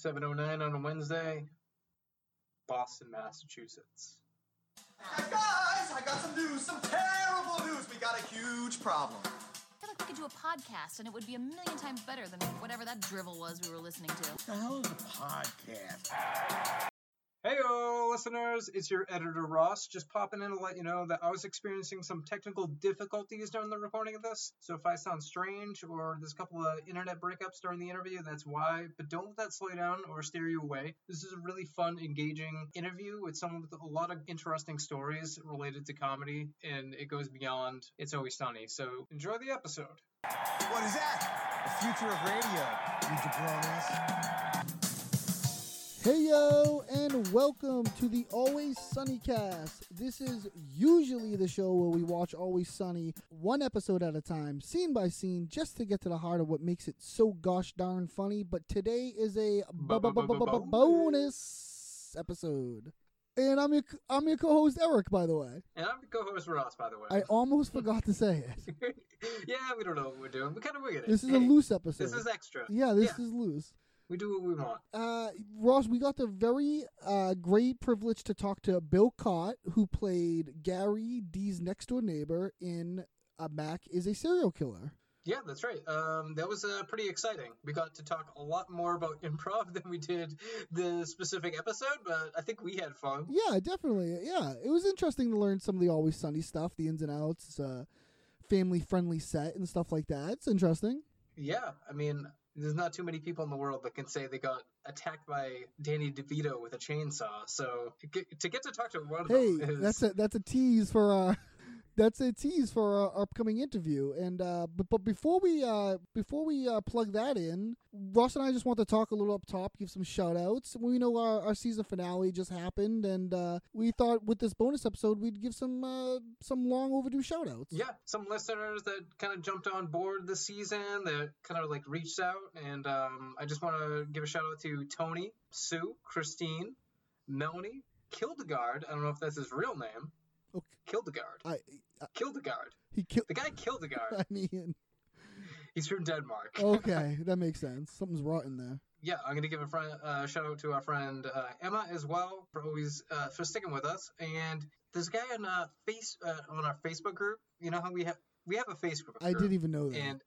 709 on a Wednesday, Boston, Massachusetts. Guys, I got some news, some terrible news. We got a huge problem. I feel like we could do a podcast and it would be a million times better than whatever that drivel was we were listening to. the hell is a podcast? Listeners, it's your editor Ross, just popping in to let you know that I was experiencing some technical difficulties during the recording of this. So if I sound strange or there's a couple of internet breakups during the interview, that's why. But don't let that slow you down or steer you away. This is a really fun, engaging interview with someone with a lot of interesting stories related to comedy, and it goes beyond It's Always Sunny. So enjoy the episode. What is that? The future of radio, you jabronis. Hey yo, and welcome to the Always Sunny cast. This is usually the show where we watch Always Sunny one episode at a time, scene by scene, just to get to the heart of what makes it so gosh darn funny. But today is a bonus episode. And I'm your I'm your co-host Eric, by the way. And I'm the co-host Ross, by the way. I almost forgot to say it. yeah, we don't know what we're doing. We kind of winging it. This is a loose episode. This is extra. yeah, this Yeah. is loose. We do what we want. Uh, Ross, we got the very uh, great privilege to talk to Bill Chott, who played Gary Dee's next door neighbor in uh, Mac is a serial killer. Yeah, that's right. Um, that was uh, pretty exciting. We got to talk a lot more about improv than we did the specific episode, but I think we had fun. Yeah, definitely. Yeah, it was interesting to learn some of the Always Sunny stuff, the ins and outs, uh, family friendly set and stuff like that. It's interesting. Yeah, I mean, there's not too many people in the world that can say they got attacked by Danny DeVito with a chainsaw. So to get to, talk to one of Hey, them is that's a that's a tease for our that's a tease for our upcoming interview. And uh, but but before we uh before we uh, plug that in, Ross and I just want to talk a little up top, give some shout outs. We know our, our season finale just happened, and uh, we thought with this bonus episode we'd give some uh, some long overdue shout outs. yeah, some listeners that kind of jumped on board this season that kind of like reached out, and um, I just want to give a shout out to Tony, Sue, Christine, Melanie, Kildegard. I don't know if that's his real name. Okay. Kildegard. I, I Kildegard. he killed. The guy Kildegard. I mean, He's from Denmark. okay, that makes sense. Something's rotten there. Yeah, I'm gonna give a friend uh, shout out to our friend uh, Emma as well for always uh, for sticking with us. And there's a guy on uh, face uh, on our Facebook group. You know how we have we have a Facebook group. I didn't even know that. And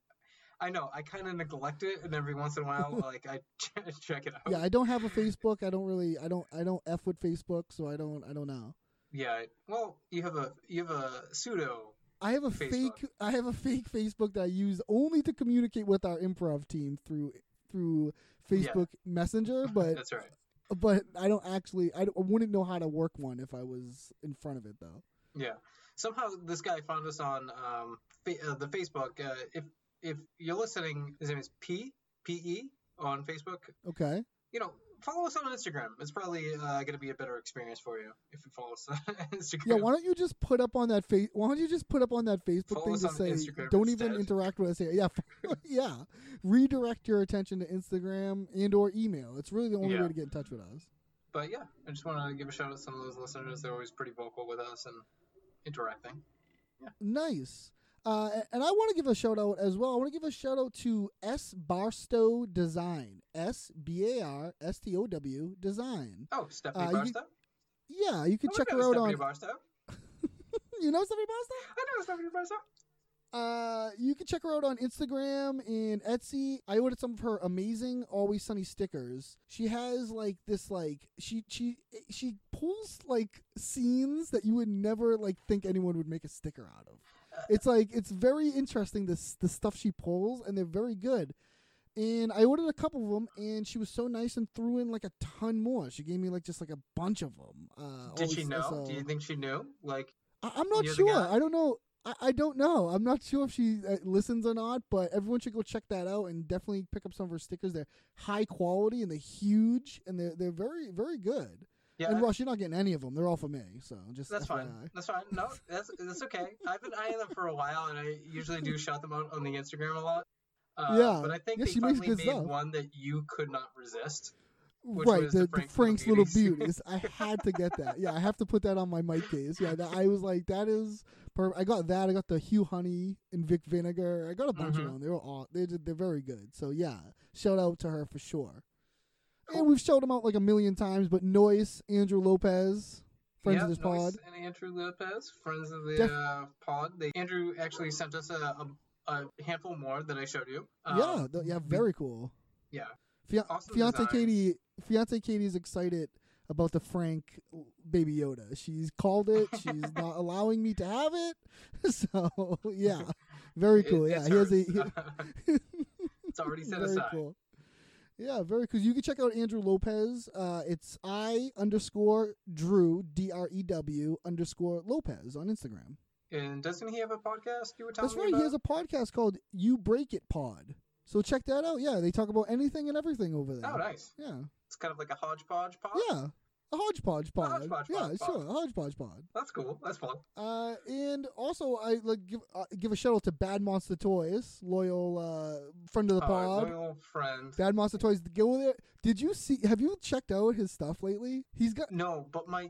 I know I kind of neglect it, and every once in a while, like I ch- check it out. yeah, I don't have a Facebook. I don't really. I don't. I don't f with Facebook, so I don't. I don't know. Yeah, Well, you have a you have a pseudo. I have a Facebook. fake. I have a fake Facebook that I use only to communicate with our improv team through through Facebook Messenger. But That's right. but I don't actually. I, I wouldn't know how to work one if I was in front of it though. Yeah. Somehow this guy found us on um, fa- uh, the Facebook. Uh, if if you're listening, his name is P P E on Facebook. Okay. You know, follow us on Instagram. It's probably uh, going to be a better experience for you if you follow us on Instagram. Yeah. Why don't you just put up on that face? Why don't you just put up on that Facebook Follow thing to say Instagram don't even interact with us here? Yeah. yeah. Redirect your attention to Instagram and or email. It's really the only Yeah. way to get in touch with us. But yeah, I just want to give a shout out to some of those listeners. They're always pretty vocal with us and interacting. Yeah. Nice. Uh, and I want to give a shout out as well. I want to give a shout out to S Barstow Design. S B A R S T O W Design. Oh, Stephanie Uh, you Barstow. Yeah, you can Oh, check her out Stephanie on. Barstow. You know Stephanie Barstow? I know Stephanie Barstow. Uh, you can check her out on Instagram and Etsy. I ordered some of her amazing Always Sunny stickers. She has like this like she she she pulls like scenes that you would never like think anyone would make a sticker out of. It's like it's very interesting this the stuff she pulls and they're very good. And I ordered a couple of them, and she was so nice and threw in like a ton more. She gave me like just like a bunch of them. Uh, Did she know? Do you think she knew? Like, I, I'm not sure. I don't know. I, I don't know. I'm not sure if she uh, listens or not, but everyone should go check that out and definitely pick up some of her stickers. They're high quality and they're huge and they're they're very very good. Yeah, And Rush, you're not getting any of them. They're all for me. So just That's fine. That's fine. No, that's that's okay. I've been eyeing them for a while, and I usually do shout them out on the Instagram a lot. Uh, Yeah. but I think Yeah, they she finally made stuff. one that you could not resist. Which right, was the, the the Frank's Little Beauties. Beauties. I had to get that. Yeah, I have to put that on my mic case. Yeah, that, I was like, that is. perfect. I got that. I got the Hugh Honey and Vic Vinegar. I got a bunch Mhm. of them. They were all. they're, they're very good. So yeah, shout out to her for sure. And we've showed him out like a million times, but Noyce, Andrew Lopez, friends yeah, of this Noyce pod. And Andrew Lopez, friends of the Def- uh, pod. They Andrew actually sent us a, a, a handful more that I showed you. Um, yeah, th- yeah, very cool. Yeah. Fia- Awesome fiance designs. Katie, fiance Katie's excited about the Frank Baby Yoda. She's called it. She's not allowing me to have it. So yeah, very It- cool. yeah, it's he has a. he- it's already set very aside. cool. Yeah, very cool. You can check out Andrew Lopez. Uh, it's I underscore Drew D R E W underscore Lopez on Instagram. And doesn't he have a podcast you were telling That's right. He has a podcast called You Break It Pod. So check that out. Yeah, they talk about anything and everything over there. Oh, nice. Yeah, It's kind of like a hodgepodge pod. yeah. A hodgepodge pod. hodgepodge yeah, pod, sure. A hodgepodge pod. That's cool. That's fun. Uh, and also I like give uh, give a shout out to Bad Monster Toys, loyal uh, friend of the pod. loyal friend. Bad Monster Toys. Go there. Did you see? Have you checked out his stuff lately? He's got. No, but my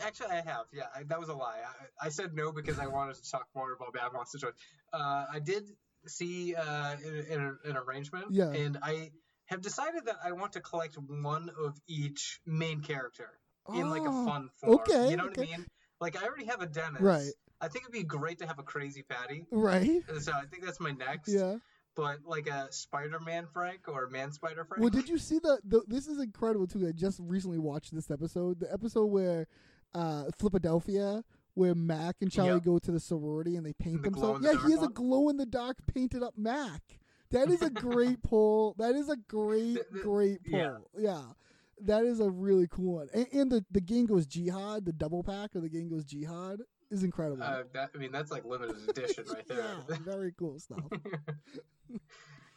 actually I have. Yeah, I, that was a lie. I, I said no because I wanted to talk more about Bad Monster Toys. Uh, I did see uh, an, an arrangement. Yeah. And I have decided that I want to collect one of each main character in like a Oh, fun form. okay, You know what I mean? Like I already have a Dennis. Right. I think it'd be great to have a crazy Patty. Right. So I think that's my next. Yeah. But like a Spider-Man Frank or Man Spider Frank. Well, did you see the, the? This is incredible too. I just recently watched this episode. The episode where, uh, Philadelphia, where Mac and Charlie Yep. go to the sorority and they paint The themselves. Yeah, he has a glow in the dark painted up Mac. That is a great pull. That is a great, great pull. yeah. Yeah. That is a really cool one. And, and the the Gingos Jihad, the double pack of the Gingos Jihad is incredible. Uh, that, I mean, that's like limited edition right there. yeah, very cool stuff.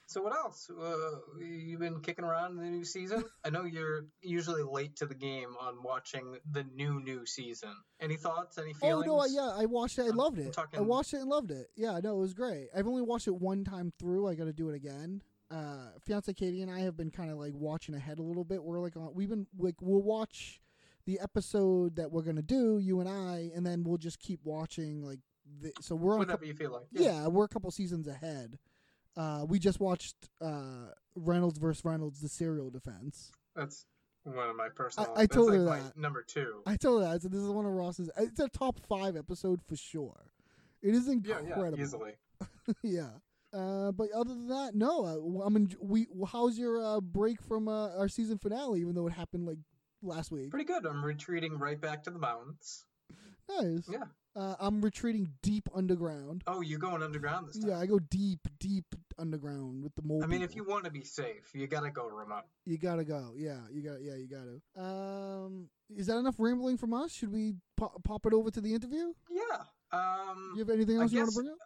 so what else? Uh, you've been kicking around in the new season. I know you're usually late to the game on watching the new new season. Any thoughts? Any feelings? Oh no, I- yeah, I watched it. I loved it. I watched it and loved it. Yeah, no, it was great. I've only watched it one time through. I got to do it again. Uh, fiance Katie and I have been kind of like watching ahead a little bit. We're like, on, we've been like, we'll watch the episode that we're gonna do, you and I, and then we'll just keep watching. Like, the, so we're on. Whatever couple, you feel like. yeah, we're a couple seasons ahead. Uh, we just watched uh, Reynolds versus Reynolds, the cereal defense. That's one of my personal. I that's told like her that. number two. I told her that. I said this is one of Ross's. It's a top five episode for sure. It is incredible. yeah, yeah easily. yeah. Uh, but other than that, no. Uh, I mean, we. How's your uh, break from uh, our season finale? Even though it happened like last week. Pretty good. I'm retreating right back to the mountains. Nice. Yeah. Uh, I'm retreating deep underground. Oh, you're going underground this time? Yeah, I go deep, deep underground with the mole. I mean, if you want to be safe, you gotta go remote. you gotta go. Yeah, you got. Yeah, you gotta. Um, is that enough rambling from us? Should we pop, pop it over to the interview? Yeah. Um. You have anything else you want to bring up?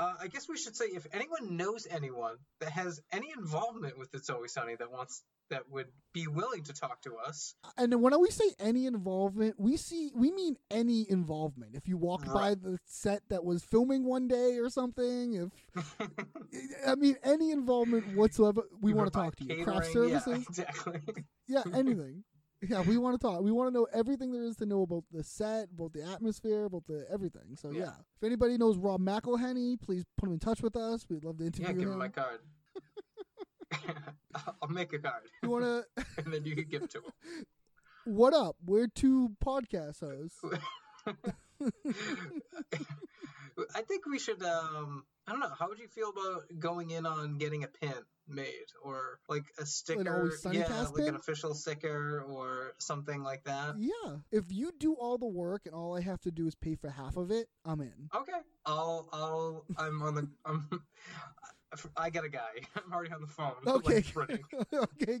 Uh, I guess we should say if anyone knows anyone that has any involvement with It's Always Sunny that wants that would be willing to talk to us, And then when we say any involvement, we see we mean any involvement. If you walk by the set that was filming one day or something, if I mean any involvement whatsoever, we want to talk to you. Craft catering, yeah, services, exactly. yeah, anything. Yeah, we want to talk. We want to know everything there is to know about the set, about the atmosphere, about the everything. So yeah, Yeah. if anybody knows Rob McElhenney, please put him in touch with us. We'd love to interview him. yeah, give him. him my card. I'll make a card, you want to? and then you can give it to him. what up? We're two podcast hosts. I think we should. Um, I don't know. How would you feel about going in on getting a pin made, or like a sticker? Yeah, like pin? an official sticker or something like that. Yeah, if you do all the work and all I have to do is pay for half of it, I'm in. Okay, I'll. I'll. I'm on the. I'm. I got a guy. I'm already on the phone. Okay. like, okay.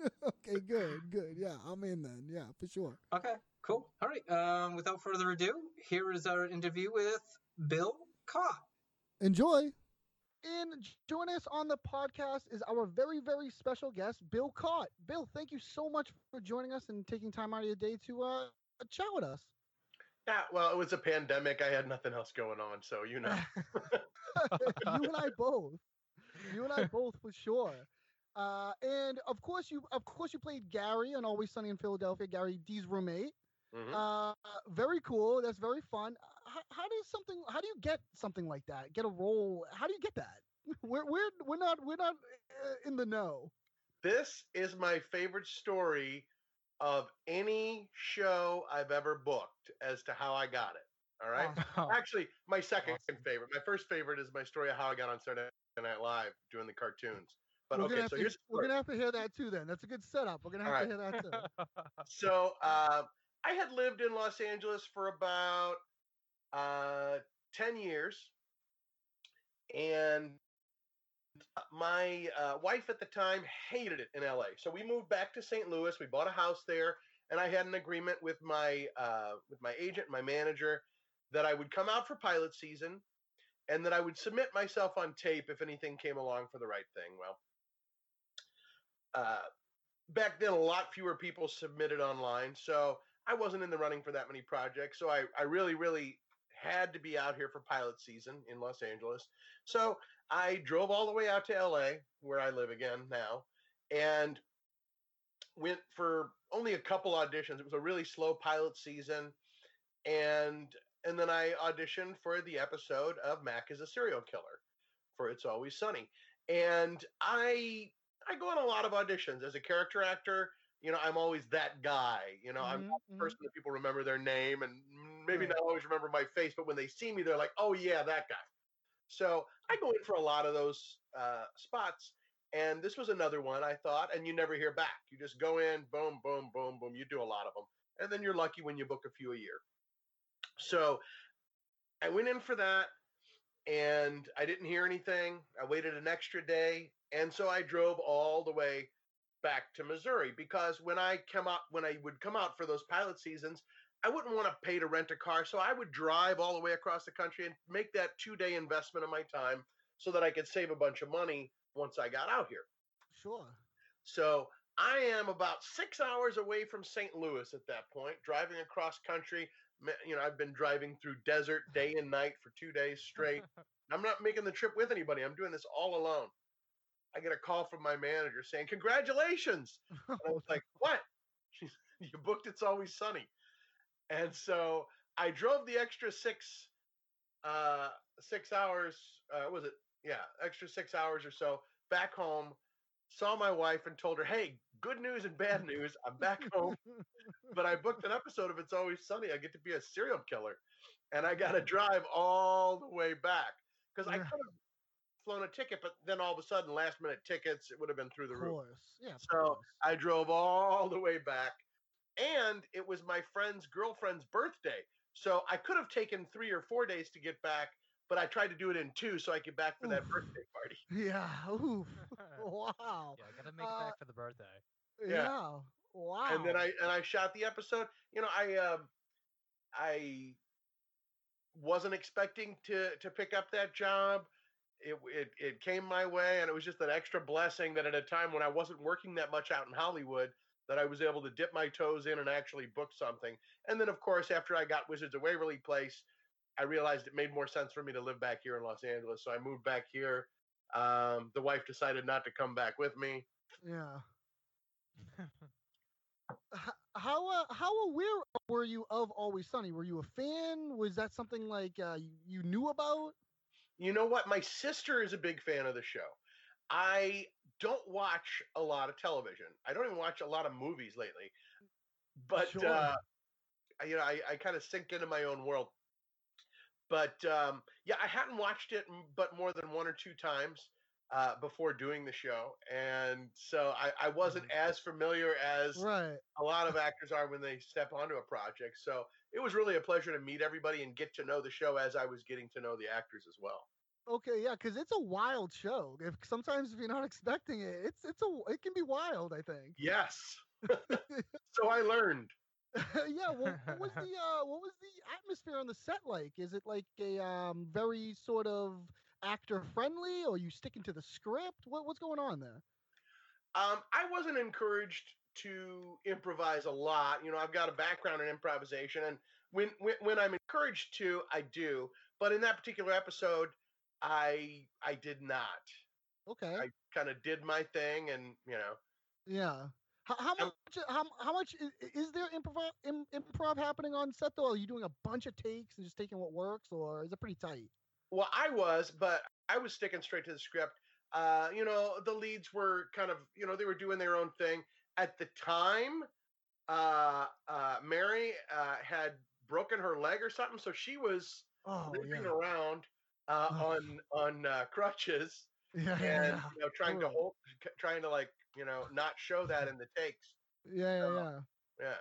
G- Okay. Good. Good. Yeah, I'm in then. Yeah, for sure. Okay, cool. All right. Um, without further ado, here is our interview with Bill Chott. Enjoy. And joining us on the podcast is our very, very special guest, Bill Chott. Bill, thank you so much for joining us and taking time out of your day to uh, chat with us. Yeah, well, it was a pandemic. I had nothing else going on, so you know. you and I both. You and I both for sure. Uh, and of course you, of course you played Gary on Always Sunny in Philadelphia. Gary Dee's roommate. Mhm. Uh, very cool. That's very fun. How, how does something? How do you get something like that? Get a role? How do you get that? We're we're we're not we're not uh, in the know. This is my favorite story of any show I've ever booked as to how I got it. All right. Actually, my second Awesome. favorite. My first favorite is my story of how I got on Saturday Night Live doing the cartoons. But we're okay, so to, here's we're gonna have to hear that too. Then that's a good setup. We're gonna have All to hear that too. So uh, I had lived in Los Angeles for about uh, 10 years. And my uh, wife at the time hated it in LA. So we moved back to St. Louis. We bought a house there. And I had an agreement with my uh, with my agent, my manager, that I would come out for pilot season, and that I would submit myself on tape if anything came along for the right thing. Well, uh, back then a lot fewer people submitted online so i wasn't in the running for that many projects so i, I really really had to be out here for pilot season in los angeles. So i drove all the way out to la where i live again now and went for only a couple auditions. It was a really slow pilot season and and then i auditioned for the episode of mac is a serial killer for it's always sunny and i I go on a lot of auditions as a character actor. You know, I'm always that guy. You know, I'm Mhm, not the person that people remember their name and maybe Right. not always remember my face, but when they see me, they're like, "Oh yeah, that guy." So I go in for a lot of those uh, spots, and this was another one I thought. And you never hear back. You just go in, boom, boom, boom, boom. You do a lot of them, and then you're lucky when you book a few a year. So I went in for that and I didn't hear anything. I waited an extra day, and so I drove all the way back to Missouri because when I come out, when I would come out for those pilot seasons, I wouldn't want to pay to rent a car, so I would drive all the way across the country and make that two day investment of my time so that I could save a bunch of money once I got out here. Sure. So I am about six hours away from St. Louis at that point, driving across country. You know, I've been driving through desert day and night for two days straight. I'm not making the trip with anybody. I'm doing this all alone. I get a call from my manager saying, "Congratulations!" And I was like, "What?" She's, "You booked It's Always Sunny." And so I drove the extra six, uh, six hours. Uh, was it? Yeah, extra six hours or so back home. Saw my wife and told her, "Hey, good news and bad news. I'm back home, but I booked an episode of It's Always Sunny. I get to be a serial killer, and I got to drive all the way back because I could have flown a ticket, but then all of a sudden, last minute tickets, it would have been through the of roof. Yeah. So course. I drove all the way back, and it was my friend's girlfriend's birthday. So I could have taken three or four days to get back, but I tried to do it in two so I could back for that birthday party. Yeah. Oof. Wow. yeah, I gotta make it Uh, back for the birthday. Yeah. Yeah. Wow. And then I and I shot the episode. You know, I um I wasn't expecting to to pick up that job. It, it it came my way, and it was just an extra blessing that at a time when I wasn't working that much out in Hollywood, that I was able to dip my toes in and actually book something. And then, of course, after I got Wizards of Waverly Place, I realized it made more sense for me to live back here in Los Angeles. So I moved back here. Um, the wife decided not to come back with me. Yeah. How uh, how aware were you of Always Sunny? Were you a fan? Was that something like uh, you, you knew about? You know what? My sister is a big fan of the show. I don't watch a lot of television. I don't even watch a lot of movies lately. But Sure. uh, you know, I, I kind of sink into my own world. But um, yeah, I hadn't watched it, but more than one or two times uh, before doing the show, and so I, I wasn't as familiar as Right. a lot of actors are when they step onto a project. So it was really a pleasure to meet everybody and get to know the show as I was getting to know the actors as well. Okay, yeah, because it's a wild show. If sometimes if you're not expecting it, it's it's a it can be wild. I think. Yes. so I learned. yeah. Well, what was the uh, what was the atmosphere on the set like? Is it like a um, very sort of actor friendly, or you sticking to the script? What what's going on there? Um, I wasn't encouraged to improvise a lot. You know, I've got a background in improvisation, and when when, when I'm encouraged to, I do. But in that particular episode, I I did not. Okay. I kind of did my thing, and you know, Yeah. How, how much? How, how much is, is there improv im, improv happening on set though? Are you doing a bunch of takes and just taking what works, or is it pretty tight? well, I was, but I was sticking straight to the script. uh, you know, the leads were kind of, you know, they were doing their own thing. At the time, uh, uh, Mary uh, had broken her leg or something, so she was Oh limping yeah. around uh, on on uh, crutches Yeah, and yeah, you know trying to hold, trying to like you know not show that in the takes. yeah, yeah, Uh, yeah. Yeah.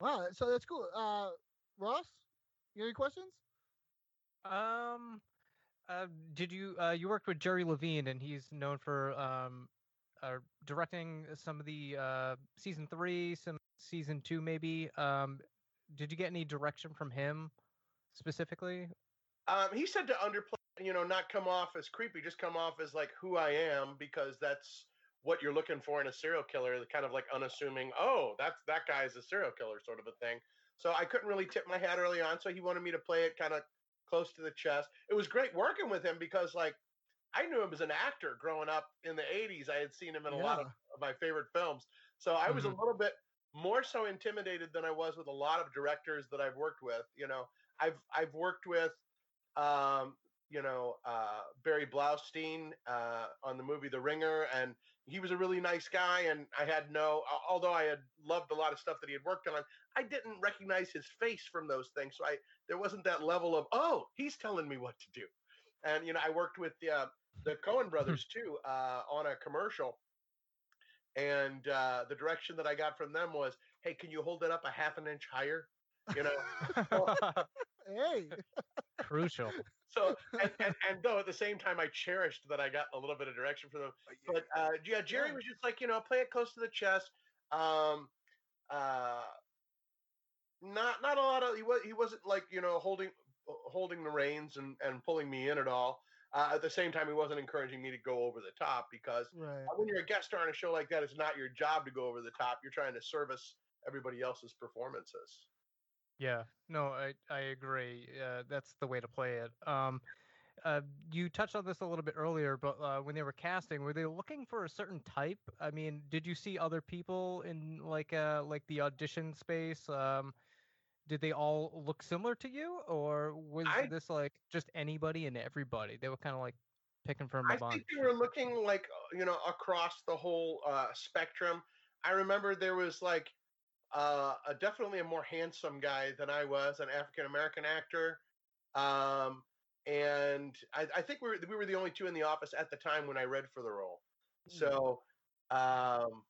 Wow, so that's cool. Uh, Ross, you got any questions? Um, uh, did you uh, you worked with Jerry Levine, and he's known for um, uh, directing some of the uh, season three, some season two, maybe. Um, did you get any direction from him specifically? Um, he said to underplay, you know, not come off as creepy, just come off as like who I am, because that's what you're looking for in a serial killer, the kind of like unassuming, oh, that's that guy's a serial killer sort of a thing. So I couldn't really tip my hat early on, so he wanted me to play it kind of close to the chest. It was great working with him because like I knew him as an actor growing up in the 80s. I had seen him in a lot of, of my favorite films. So I was Mhm. a little bit more so intimidated than I was with a lot of directors that I've worked with. You know, I've I've worked with um, you know, uh, Barry Blaustein uh, on the movie The Ringer, and he was a really nice guy. And I had no, although I had loved a lot of stuff that he had worked on, I didn't recognize his face from those things. So I there wasn't that level of oh, he's telling me what to do. And you know, I worked with the uh, the Coen brothers too uh, on a commercial. And uh, the direction that I got from them was, "Hey, can you hold it up a half an inch higher?" You know, Hey, Crucial. so and, and, and though at the same time I cherished that I got a little bit of direction from them. But uh, yeah, Jerry was just like you know play it close to the chest. Um, uh, not not a lot of he was he wasn't like you know holding holding the reins and and pulling me in at all. Uh, at the same time, he wasn't encouraging me to go over the top because right. when you're a guest star on a show like that, it's not your job to go over the top. You're trying to service everybody else's performances. Yeah, no, I I agree. Uh, that's the way to play it. Um, uh, you touched on this a little bit earlier, but uh, when they were casting, were they looking for a certain type? I mean, did you see other people in like uh like the audition space? Um, did they all look similar to you, or was I- this like just anybody and everybody? They were kind of like picking from a I bunch. think they were looking like uh, you know across the whole uh, spectrum. I remember there was like uh, a definitely a more handsome guy than I was, an African American actor, um, and I, I think we were we were the only two in the office at the time when I read for the role. Hmm. So um,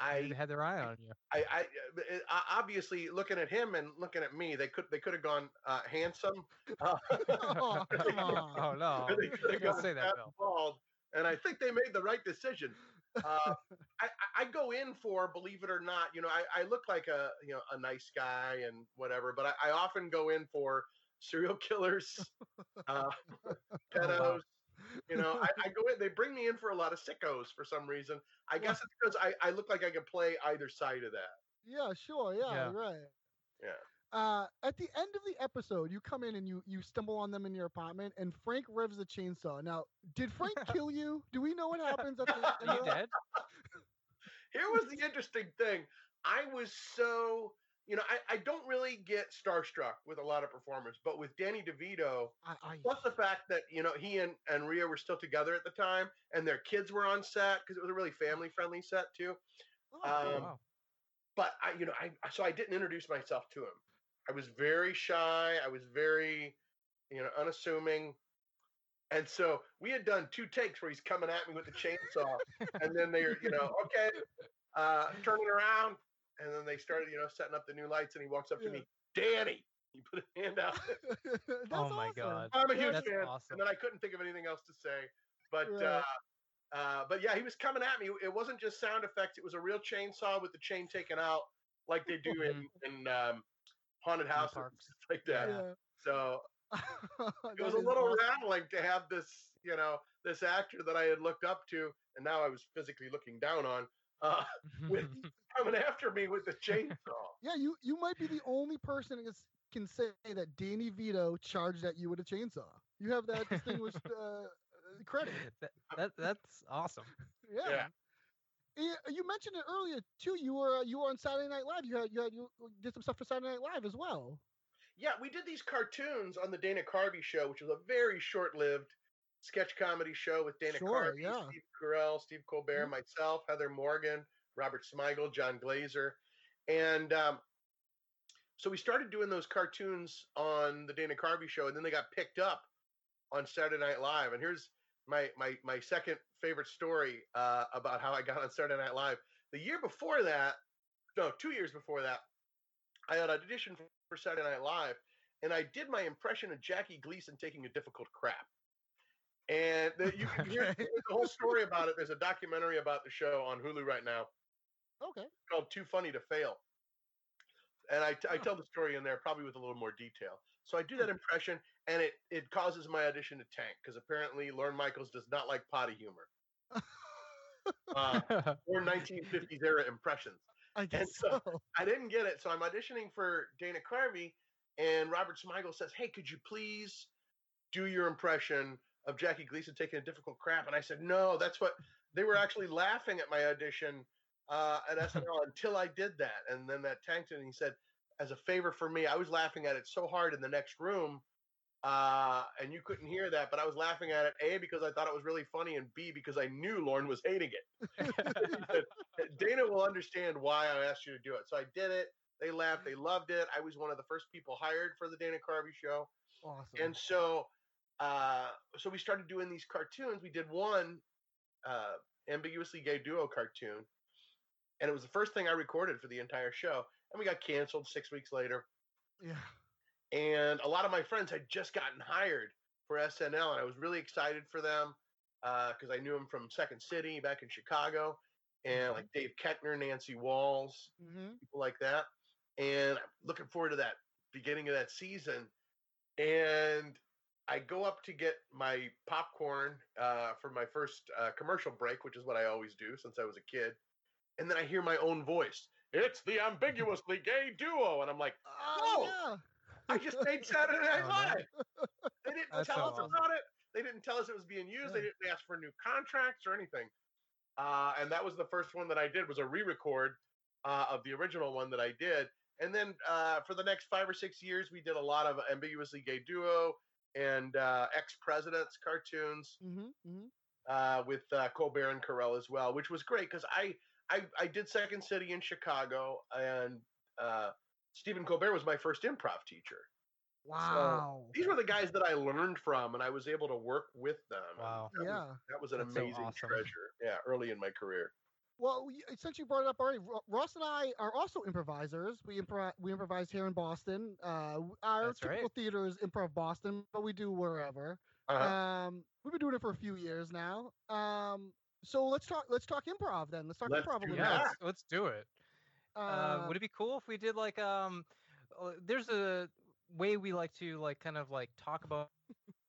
I, they had their eye on you. I, I, uh, uh, obviously looking at him and looking at me, they could they could have gone uh, handsome. Uh, Oh, come on. oh no! they could have gone say that, Bill. bald, and I think they made the right decision. Uh, I, I- go in for, believe it or not, you know, I, I look like a you know a nice guy and whatever, but I, I often go in for serial killers, uh, pedos. You know, I, I go in. They bring me in for a lot of sickos for some reason. I guess it's because I, I look like I can play either side of that. Yeah, sure. Yeah, Yeah. right. Yeah. Uh, at the end of the episode, you come in and you you stumble on them in your apartment, and Frank revs the chainsaw. Now, did Frank kill you? Do we know what happens at the end Are you that? dead? Here was the interesting thing. I was so, you know, I, I don't really get starstruck with a lot of performers, but with Danny DeVito, I, I, plus the fact that you know he and and Rhea were still together at the time, and their kids were on set because it was a really family friendly set too. oh, Oh, Um, wow. But I, you know, I so I didn't introduce myself to him. I was very shy. I was very, you know, unassuming. And so we had done two takes where he's coming at me with the chainsaw, and then they're, you know, okay, uh, turning around, and then they started, you know, setting up the new lights, and he walks up to Yeah. me, Danny. He put a hand out. That's Oh my awesome. God. I'm a huge That's fan, awesome. and then I couldn't think of anything else to say. But Right. uh, uh, but yeah, he was coming at me. It wasn't just sound effects; it was a real chainsaw with the chain taken out, like they do in in um, haunted houses and parks. stuff like that. Yeah. So it was a little awesome. rattling to have this, you know, this actor that I had looked up to, and now I was physically looking down on, uh, with coming after me with the chainsaw. Yeah, you you might be the only person that is- can say that Danny Vito charged at you with a chainsaw. You have that distinguished uh, credit. that, that that's awesome. Yeah. Eh, You mentioned it earlier too. You were you were on Saturday Night Live. You had you had you did some stuff for Saturday Night Live as well. Yeah, we did these cartoons on the Dana Carvey show, which was a very short-lived sketch comedy show with Dana Sure, Carvey, yeah. Steve Carell, Steve Colbert, Mhm. myself, Heather Morgan, Robert Smigel, Jon Glaser, and um, so we started doing those cartoons on the Dana Carvey show, and then they got picked up on Saturday Night Live. And here's my my my second favorite story uh, about how I got on Saturday Night Live. The year before that, no, two years before that, I had auditioned for- for Saturday Night Live, and I did my impression of Jackie Gleason taking a difficult crap. And the, you can hear there's whole story about it. There's a documentary about the show on Hulu right now Okay. called Too Funny to Fail. And i tell the story in there probably with a little more detail. So I do that impression, and it, it causes my audition to tank because apparently Lorne Michaels does not like potty humor uh, or 1950s era impressions. I guess so- so. I didn't get it. So I'm auditioning for Dana Carvey, and Robert Smigel says, Hey, could you please do your impression of Jackie Gleason taking a difficult crap? And I said, No, that's what they were actually laughing at my audition uh, at SNL until I did that. And then that tanked it. And he said, As a favor for me, I was laughing at it so hard in the next room. Uh, and you couldn't hear that, but I was laughing at it A because I thought it was really funny, and B because I knew Lorne was hating it. Dana will understand why I asked you to do it. So I did it. They laughed. They loved it. I was one of the first people hired for the Dana Carvey show. Awesome. And so, uh, so we started doing these cartoons. We did one uh, ambiguously gay duo cartoon, and it was the first thing I recorded for the entire show. And we got canceled six weeks later. yeah. And a lot of my friends had just gotten hired for SNL, and I was really excited for them because I knew them from Second City back in Chicago, and like Dave Koechner, Nancy Walls, Mm-hmm. people like that. And I'm looking forward to that beginning of that season. And I go up to get my popcorn uh, for my first uh, commercial break, which is what I always do since I was a kid. And then I hear my own voice. It's the ambiguously gay duo, and I'm like, Oh, Oh, yeah. I just made Saturday Night. Live. They didn't That's tell so us awesome. about it. They didn't tell us it was being used. They didn't ask for new contracts or anything. Uh, and that was the first one that I did was a re-record uh, of the original one that I did. And then uh, for the next five or six years, we did a lot of ambiguously gay duo and uh, ex-presidents cartoons Mm-hmm. Mm-hmm. uh, with uh, Colbert and Carell as well, which was great because I, I I did Second City in Chicago, and uh, Stephen Colbert was my first improv teacher. Wow. These were the guys that I learned from, and I was able to work with them. Wow. that was- Yeah. that was an That's so amazing awesome. treasure. Yeah, early in my career. Well, since you brought it up already, Ross and I are also improvisers. We improv we improvise here in Boston. Uh, our That's typical right. theater is Improv Boston, but we do wherever. Uh-huh. Um, we've been doing it for a few years now. Um, so let's talk. Let's talk improv then. Let's talk Let's improv a little Yeah, bit. let's, let's do it. Uh, Uh, would it be cool if we did like um? uh, There's a way we like to like kind of like talk about um,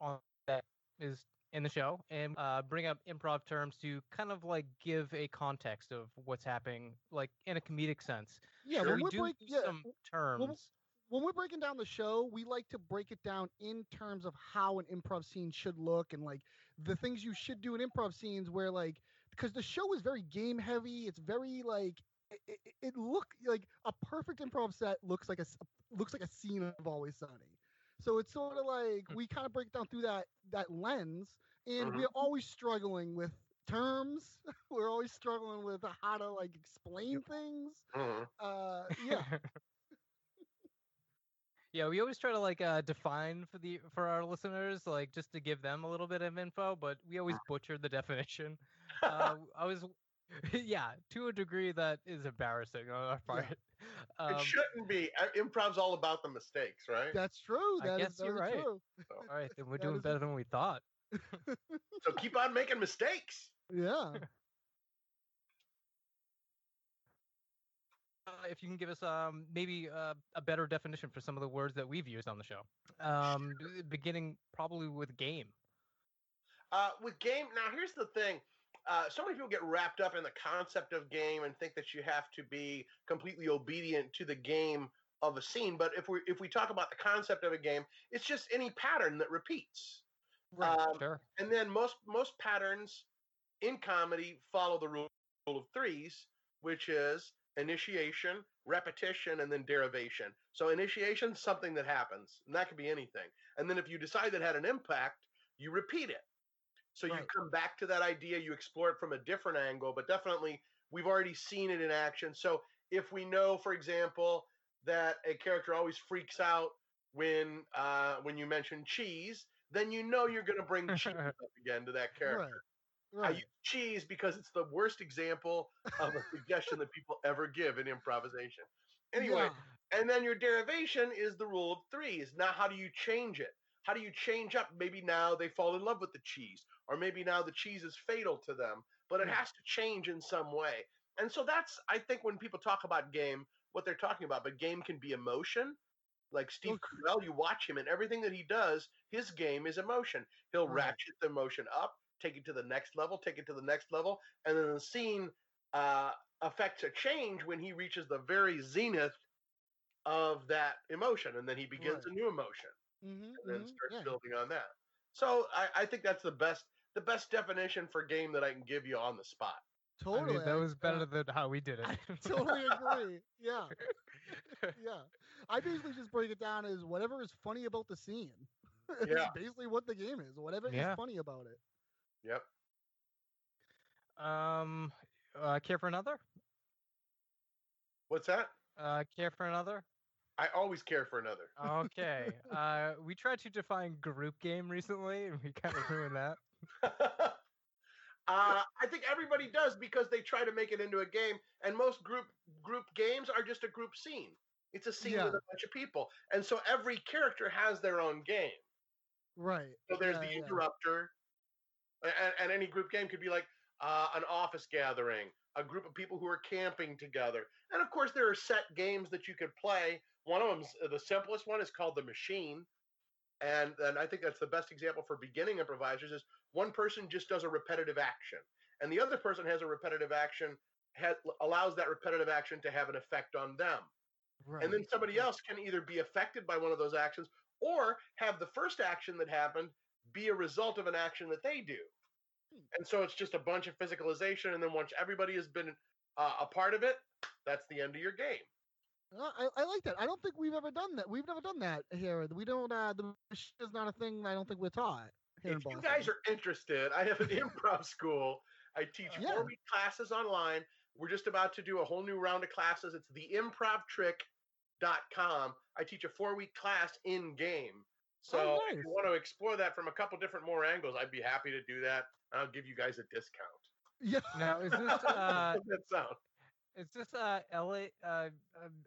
on that is in the show and uh, bring up improv terms to kind of like give a context of what's happening, like in a comedic sense. yeah, So when we we're do break, yeah, some terms. when we're breaking down the show, we like to break it down in terms of how an improv scene should look and like the things you should do in improv scenes where like because the show is very game heavy. It's very like it, it, it look like a perfect improv set looks like a looks like a scene of Always Sunny. So it's sort of like Hmm. we kind of break down through that that lens, and Mhm. we're always struggling with terms. we're always struggling with how to like explain things. Mhm. Uh, yeah. yeah, we always try to like uh, define for the for our listeners, like just to give them a little bit of info, but we always butcher the definition. Uh, I was, yeah, to a degree that is embarrassing on our part. Um, it shouldn't be. Uh, Improv's all about the mistakes, right? That's true. I That is guess you're right. true. all right, then we're doing is a- better than we thought. so keep on making mistakes. Yeah. If you can give us um maybe uh, a better definition for some of the words that we've used on the show, um, b- beginning probably with game. Uh, with game, now here's the thing. Uh, so many people get wrapped up in the concept of game and think that you have to be completely obedient to the game of a scene. But if we if we talk about the concept of a game, it's just any pattern that repeats. Right. Um, Sure. and then most most patterns in comedy follow the rule of threes, which is initiation, repetition, and then derivation. So initiation is something that happens, and that could be anything. And then if you decide that had an impact, you repeat it. So you come back to that idea, you explore it from a different angle, but definitely we've already seen it in action. So if we know, for example, that a character always freaks out when uh, when you mention cheese, then you know you're going to bring cheese up again to that character. Right. I use cheese because it's the worst example of a suggestion that people ever give in improvisation. Anyway, Yeah. and then your derivation is the rule of threes. Now, how do you change it? How do you change up? Maybe now they fall in love with the cheese, or maybe now the cheese is fatal to them, but it has to change in some way. And so that's, I think, when people talk about game, what they're talking about. But game can be emotion. Like oh, Steve Look- Carell, you watch him, and everything that he does, his game is emotion. He'll Right. ratchet the emotion up, take it to the next level, take it to the next level, and then the scene uh, affects a change when he reaches the very zenith of that emotion, and then he begins Right. a new emotion, Mm-hmm, and then starts yeah. building on that. So I, I think that's the best the best definition for game that I can give you on the spot. I Totally. mean, that was better than how we did it. I totally agree. Yeah. yeah. I basically just break it down as whatever is funny about the scene. Yeah. basically what the game is. Whatever Yeah. is funny about it. Yep. um, uh, care for another? What's that? Uh, care for another? I always care for another. Okay. uh, we tried to define group game recently, and we kind of ruined that. uh, I think everybody does because they try to make it into a game, and most group group games are just a group scene. It's a scene Yeah. with a bunch of people, and so every character has their own game. Right. So there's Yeah, the interrupter, and, and any group game could be like uh, an office gathering, a group of people who are camping together, and of course there are set games that you could play. One of them, the simplest one, is called the Machine, and and I think that's the best example for beginning improvisers. Is one person just does a repetitive action, and the other person has a repetitive action, has, allows that repetitive action to have an effect on them Right. and then somebody else can either be affected by one of those actions or have the first action that happened be a result of an action that they do Hmm. and so it's just a bunch of physicalization and then once everybody has been uh, a part of it that's the end of your game I, I like that. I don't think we've ever done that. We've never done that here. We don't. Uh, the machine is not a thing. I don't think we're taught if you guys are interested i have an improv school i teach Yeah. four week classes online we're just about to do a whole new round of classes it's the improvtrick.com i teach a four week class in game so Oh, if you want to explore that from a couple different more angles i'd be happy to do that i'll give you guys a discount yeah. Now, is this uh, that sound is this uh LA? Uh, uh,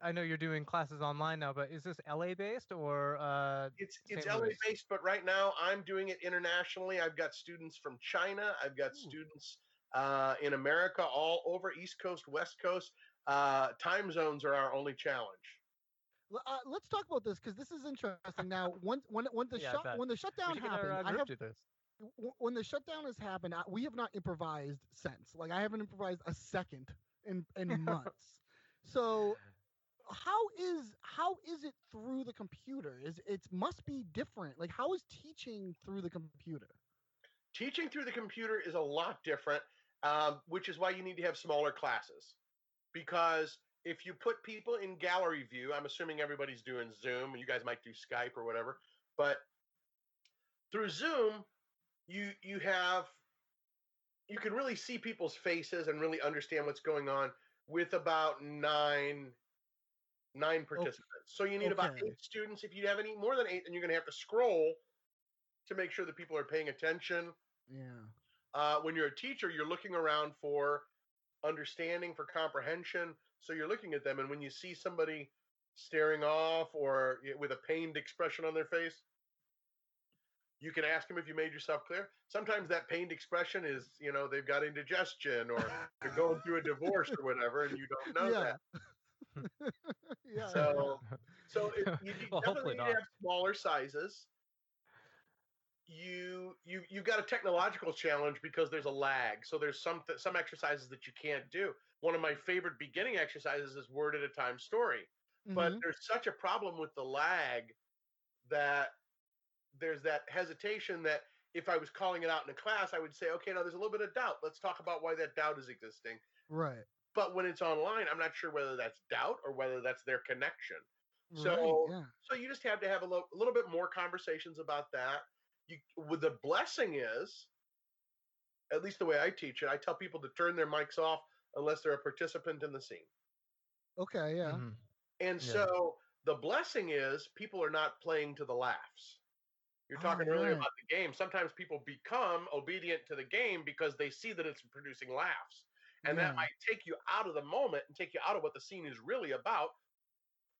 I know you're doing classes online now, but is this LA based or uh? it's it's St. LA Louis. based, but right now I'm doing it internationally. I've got students from China. I've got Ooh. students uh, in America, all over East Coast, West Coast. Uh, time zones are our only challenge. L- Uh, let's talk about this because this is interesting. Now, when when when the Yeah, shut when the shutdown happened, our, uh, I have this. when the shutdown has happened, I, we have not improvised since. Like I haven't improvised a second in in months. So how is how is it through the computer? Is it must be different. Like how is teaching through the computer? Teaching through the computer is a lot different, um, which is why you need to have smaller classes. Because if you put people in gallery view, I'm assuming everybody's doing Zoom, and you guys might do Skype or whatever, but through Zoom, you you have you can really see people's faces and really understand what's going on with about nine nine participants. So you need about eight students. If you have any more than eight, then you're going to have to scroll to make sure that people are paying attention. Yeah. Uh, when you're a teacher, you're looking around for understanding, for comprehension. So you're looking at them, and when you see somebody staring off or with a pained expression on their face, you can ask them if you made yourself clear. Sometimes that pained expression is, you know, they've got indigestion or they're going through a divorce or whatever, and you don't know yeah. that. yeah. So, so it, you need- Well, definitely hopefully need to not. have smaller sizes. You you you've got a technological challenge because there's a lag. So there's some th- some exercises that you can't do. One of my favorite beginning exercises is word at a time story. But Mhm. there's such a problem with the lag that there's that hesitation that if I was calling it out in a class, I would say, okay, now there's a little bit of doubt. Let's talk about why that doubt is existing. right. But when it's online, I'm not sure whether that's doubt or whether that's their connection. Right, So yeah. so you just have to have a little, a little bit more conversations about that. You with the blessing is, at least the way I teach it, I tell people to turn their mics off unless they're a participant in the scene. Okay, yeah. Mhm. And Yeah. so the blessing is people are not playing to the laughs. You're Oh, talking earlier right. about the game. Sometimes people become obedient to the game because they see that it's producing laughs. And Yeah. that might take you out of the moment and take you out of what the scene is really about,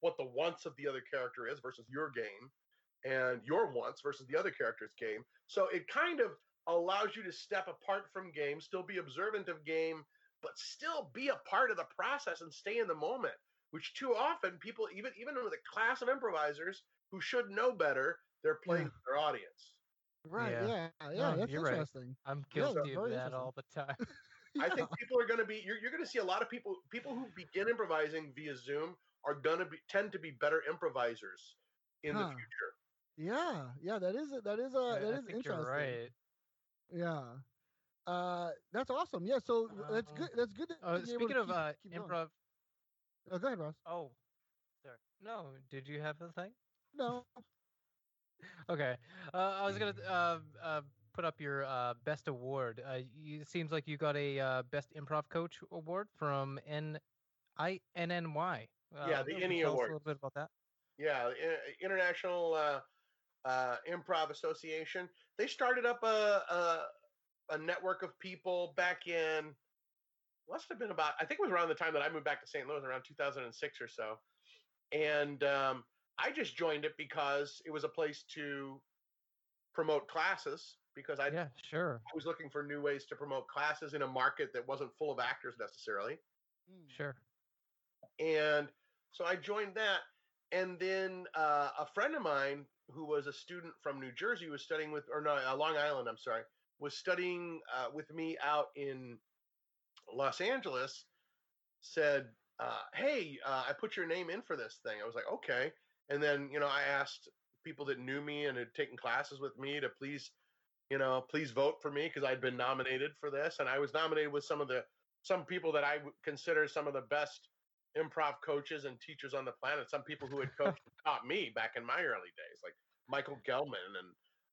what the wants of the other character is versus your game, and your wants versus the other character's game. So it kind of allows you to step apart from game, still be observant of game, but still be a part of the process and stay in the moment. Which too often people, even even with a class of improvisers who should know better, they're playing Yeah. to their audience. Right, Yeah. yeah, yeah. No, that's you're right. interesting. I'm Yeah, guilty of that all the time. I think people are going to be you're, you're going to see a lot of people people who begin improvising via Zoom are going to be tend to be better improvisers in Huh. the future. Yeah, yeah, that is a- that is a I, that I is think you're interesting. right. Yeah. Uh, that's awesome. Yeah, so that's Uh, good. That's good. That Oh, speaking to of keep- uh, keep improv. Oh, go ahead, Ross. Oh, sorry. No, did you have the thing? No. Okay. Uh, I was gonna uh, uh, put up your uh, best award. Uh, you, it seems like you got a uh, best improv coach award from N I N N Y. Yeah, Uh, the can you NE tell us A little bit about that. Yeah, International uh, uh, Improv Association. They started up a, a a network of people back in must have been about I think it was around the time that I moved back to St. Louis around 2006 or so. And um, I just joined it because it was a place to promote classes because I, Yeah, sure, I was looking for new ways to promote classes in a market that wasn't full of actors necessarily. Mm. sure. and so I joined that. And then uh, a friend of mine who was a student from New Jersey was studying with, or no, uh, Long Island, I'm sorry, was studying uh, with me out in Los Angeles. Said, uh, "Hey, uh, I put your name in for this thing." I was like, "Okay." And then you know, I asked people that knew me and had taken classes with me to please, you know, please vote for me because I'd been nominated for this, and I was nominated with some of the some people that I consider some of the best improv coaches and teachers on the planet. Some people who had coached taught me back in my early days, like Michael Gelman and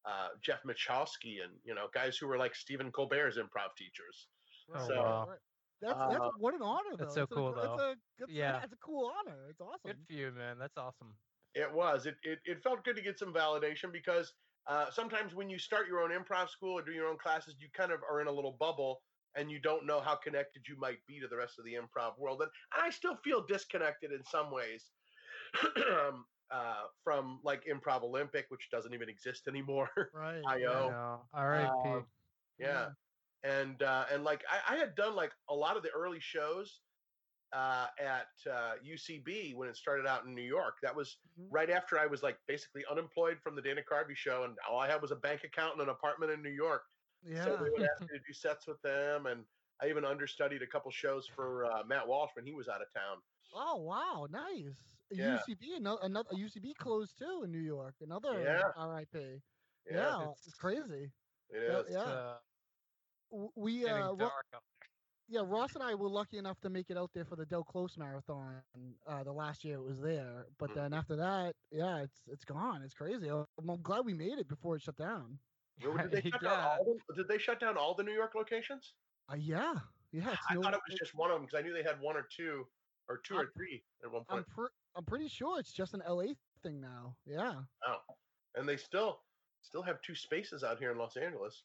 uh, Jeff Michalski, and you know guys who were like Stephen Colbert's improv teachers. Oh, So, wow. That's that's Uh, what an honor though. That's so It's a cool, gr- it's though. a- it's a- Yeah. it's a cool honor. It's awesome. Good for you, man. That's awesome. It was. It, it it felt good to get some validation because uh, sometimes when you start your own improv school or do your own classes, you kind of are in a little bubble and you don't know how connected you might be to the rest of the improv world. And I still feel disconnected in some ways um, uh, from like Improv Olympic, which doesn't even exist anymore. Right. I I know. know. R.I.P. Um, yeah. And uh, and like I, I had done like a lot of the early shows uh, at uh, UCB when it started out in New York. That was Mhm. right after I was like basically unemployed from the Dana Carvey show, and all I had was a bank account and an apartment in New York. Yeah. So they would ask me to do sets with them, and I even understudied a couple shows for uh, Matt Walsh when he was out of town. Oh wow, nice. Yeah. UCB, another, another UCB closed too in New York. Another Yeah. RIP. Yeah, Yeah, it's- it's, crazy. it yeah, yeah. Uh, We uh, Ro- yeah, Ross and I were lucky enough to make it out there for the Del Close Marathon. Uh, the last year it was there, but Mhm. then after that, yeah, it's it's gone. It's crazy. I'm, I'm glad we made it before it shut down. Did they, shut down all the, did they shut down all the New York locations? Uh, yeah, yeah. I no, thought it was just one of them because I knew they had one or two, or 2 or I'm- three at one I'm point. pre- I'm pretty sure it's just an LA thing now. Yeah. Oh, and they still still have two spaces out here in Los Angeles.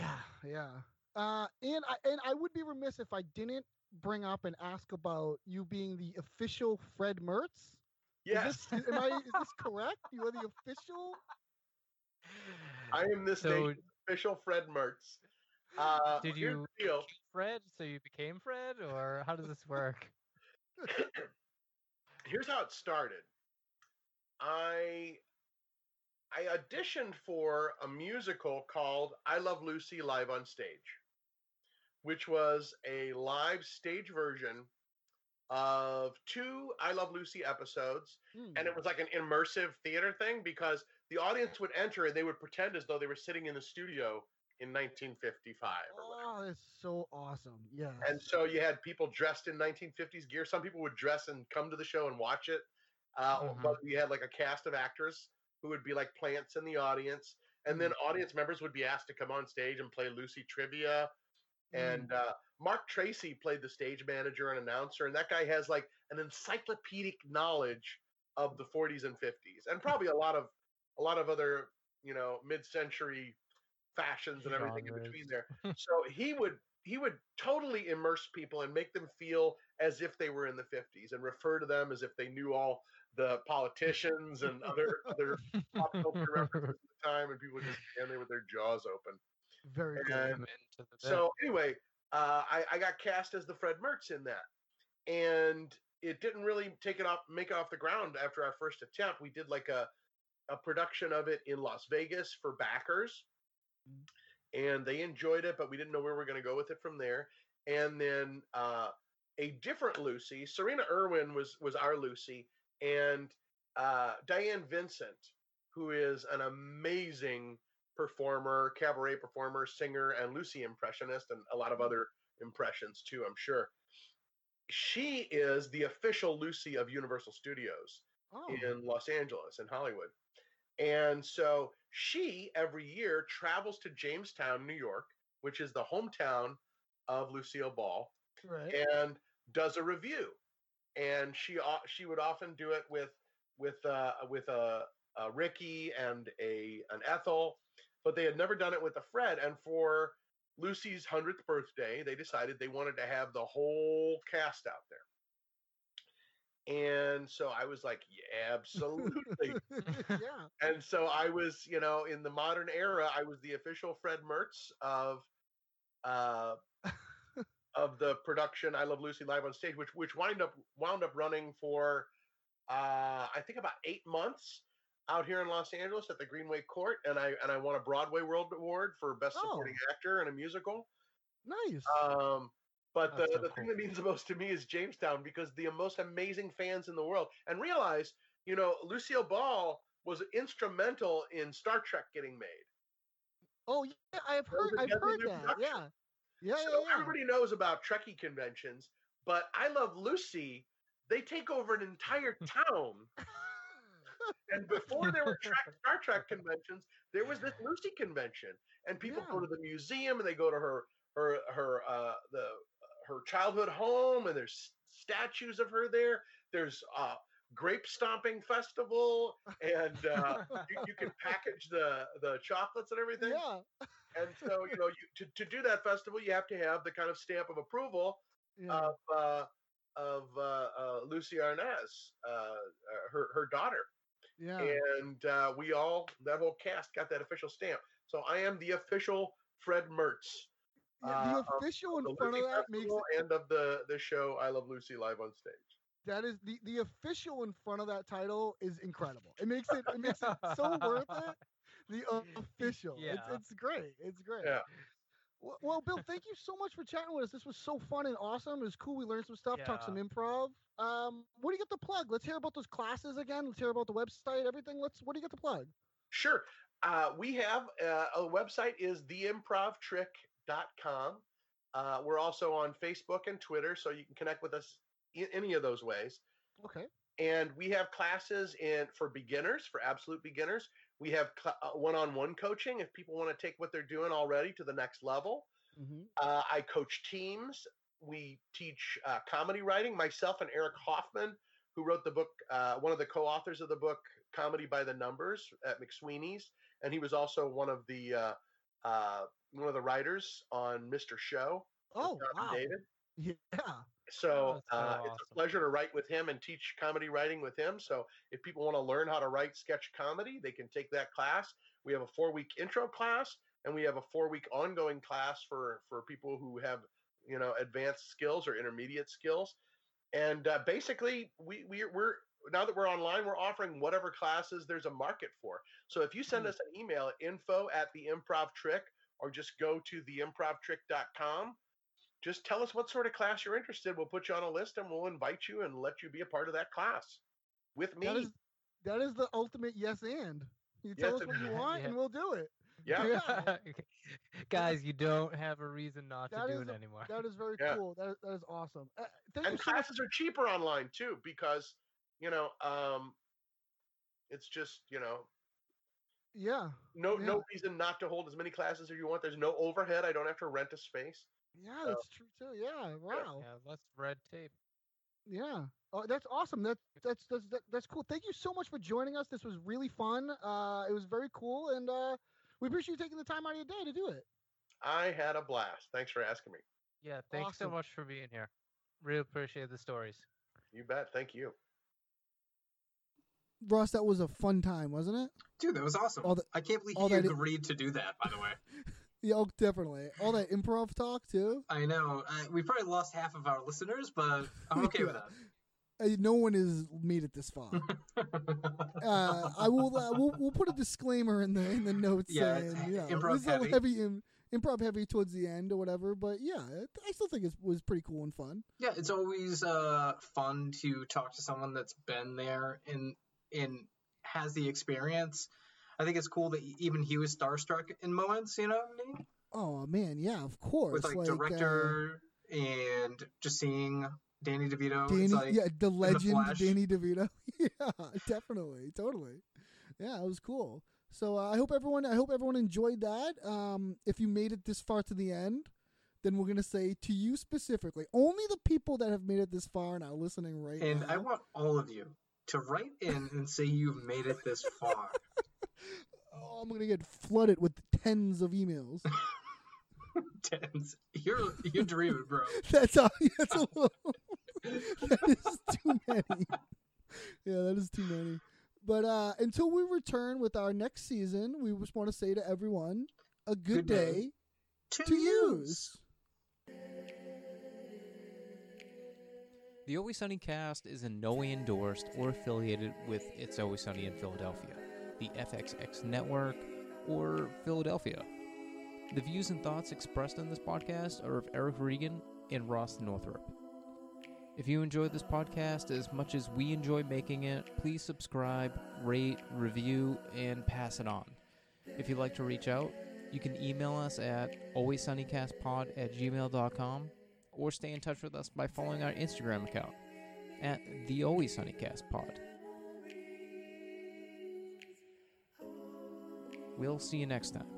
Yeah, yeah. Uh, and I and I would be remiss if I didn't bring up and ask about you being the official Fred Mertz. Yes, Is this, am I? Is this correct? You are the official. I am this So- official Fred Mertz. Uh, Did you the Fred, so you became Fred, or how does this work? here's how it started. I I auditioned for a musical called I Love Lucy live on stage, which was a live stage version of two I Love Lucy episodes Hmm. and it was like an immersive theater thing because the audience would enter and they would pretend as though they were sitting in the studio in 1955 or whatever. Oh, that's so awesome. Yeah. And so you had people dressed in 1950s gear. Some people would dress and come to the show and watch it. Uh, Mhm. But we had like a cast of actors who would be like plants in the audience. And then audience members would be asked to come on stage and play Lucy trivia. And uh, Mark Tracy played the stage manager and announcer. And that guy has like an encyclopedic knowledge of the 40s and 50s and probably a lot of a lot of other you know mid-century fashions and everything in between there so he would he would totally immerse people and make them feel as if they were in the 50s and refer to them as if they knew all the politicians and other other pop culture references at the time and people would just stand there with their jaws open Very good. and Into the bit. so anyway, uh, I, I got cast as the Fred Mertz in that, and it didn't really take it off, make it off the ground after our first attempt. We did like a a production of it in Las Vegas for backers, and they enjoyed it, but we didn't know where we were going to go with it from there. And then uh, a different Lucy, Serena Irwin was was our Lucy, and uh, Diane Vincent, who is an amazing performer, cabaret performer, singer, and Lucy impressionist, and a lot of other impressions too, I'm sure. She is the official Lucy of Universal Studios Oh. in Los Angeles, in Hollywood. And so she every year travels to Jamestown, New York, which is the hometown of Lucille Ball, right. and does a revue. And she she would often do it with with uh, with a, a Ricky and a an Ethel, but they had never done it with a Fred. And for Lucy's hundredth birthday, they decided they wanted to have the whole cast out there. And so I was like, yeah, absolutely. yeah. and so I was, you know, in the modern era, I was the official Fred Mertz of uh, of the production I Love Lucy live on stage, which which wind up wound up running for uh, I think about eight months out here in Los Angeles at the Greenway Court, and I and I won a Broadway World Award for Best Supporting Actor in a musical. Nice. Um, but the, so the thing that means the most to me is Jamestown because the most amazing fans in the world. And realize, you know, Lucille Ball was instrumental in Star Trek getting made. oh yeah, I've heard. I've heard that. production. Yeah. Yeah, so yeah, yeah. everybody knows about Trekkie conventions, but I Love Lucy, they take over an entire town. and before there were Trek, Star Trek conventions, there was this Lucy convention, and people go to the museum and they go to her her her uh, the her childhood home, and there's statues of her there. There's uh, grape stomping festival, and uh, you, you can package the the chocolates and everything. yeah. And so you know, you, to to do that festival, you have to have the kind of stamp of approval Yeah. of uh, of uh, uh, Lucie Arnaz, uh, uh, her her daughter, yeah. and uh, we all that whole cast got that official stamp. So I am the official Fred Mertz. Yeah, uh, the of official in the front of that makes Festival it, and of the the show I Love Lucy live on stage. that is the the official in front of that title is incredible. It makes it it makes it so worth it. The official. It's Yeah. it's great. It's great. Yeah. Well, well, Bill, thank you so much for chatting with us. This was so fun and awesome. It was cool. We learned some stuff, talked some improv. Um, what do you get to plug? Let's hear about those classes again. Let's hear about the website, everything. Let's. What do you get to plug? Sure. Uh, we have uh, a website is theimprovtrick.com. Uh, we're also on Facebook and Twitter, so you can connect with us in any of those ways. Okay. And we have classes in for beginners, for absolute beginners. We have cl- uh, one-on-one coaching if people want to take what they're doing already to the next level. Mm-hmm. Uh, I coach teams. We teach uh, comedy writing. Myself and Eric Hoffman, who wrote the book, uh, one of the co-authors of the book "Comedy by the Numbers" at McSweeney's, and he was also one of the uh, one of the writers on Mr. Show. Oh, wow. David. Yeah. So, uh, it's a pleasure to write with him and teach comedy writing with him. So if people want to learn how to write sketch comedy, they can take that class. We have a four week intro class and we have a four week ongoing class for for people who have you know advanced skills or intermediate skills. And uh, basically, we, we we're now that we're online, we're offering whatever classes there's a market for. So if you send us an email at info at the improv trick or just go to the improv theimprovtrick.com just tell us what sort of class you're interested. We'll put you on a list and we'll invite you and let you be a part of that class with me. That is that is the ultimate yes and. You tell Yes us what you want Yeah. and we'll do it. Yeah. Guys, you don't have a reason not to do is it a- anymore. That is very Yeah. cool. That is, that is awesome. Uh, thank and you so classes are cheaper online too because you know um it's just you know Yeah, no Yeah. no reason not to hold as many classes as you want there's no overhead i don't have to rent a space yeah, that's true too. Yeah, wow. Yeah, less red tape. Yeah. Oh, that's awesome. That's that's that's that, that's cool. Thank you so much for joining us. This was really fun. Uh, it was very cool, and uh, we appreciate you taking the time out of your day to do it. i had a blast thanks for asking me Yeah, thanks so much for being here. Really appreciate the stories. you bet thank you Ross, that was a fun time, wasn't it? Dude, that was awesome. The- I can't believe all he that i- agreed to do that. By the way, Yeah, oh, definitely. All that improv talk too. I know uh, we probably lost half of our listeners, but I'm okay with that. Uh, no one has made it this far. uh, I will. Uh, we'll, we'll put a disclaimer in the in the notes Yeah, saying, you know, improv this is a heavy. heavy im- improv heavy towards the end or whatever. But yeah, it, I still think it was pretty cool and fun. yeah, it's always uh, fun to talk to someone that's been there and and has the experience. I think it's cool that even he was starstruck in moments. You know what I mean? Oh man, yeah, of course. With like, uh, director and just seeing Danny DeVito. Danny, like, yeah, the legend Flash. Danny DeVito. yeah, definitely, totally. Yeah, it was cool. So uh, I hope everyone, I hope everyone enjoyed that. Um, if you made it this far to the end, then we're gonna say to you specifically, only the people that have made it this far and are listening right And now. I want all of you to write in and say you've made it this far. oh, I'm gonna get flooded with tens of emails. Tens. You're you're dreaming, bro. that's all. That's a little. that is too many. Yeah, that is too many. But uh, until we return with our next season, we just want to say to everyone a good, Good day day, To, to use. The Always Sunny cast is in no way endorsed or affiliated with It's Always Sunny in Philadelphia, the FXX network, or Philadelphia. The views and thoughts expressed in this podcast are of Eric Regan and Ross Northrup. If you enjoyed this podcast as much as we enjoy making it, please subscribe, rate, review, and pass it on. If you'd like to reach out, you can email us at alwayssunnycastpod at gmail.com or stay in touch with us by following our Instagram account at the Always Sunnycast Pod. We'll see you next time.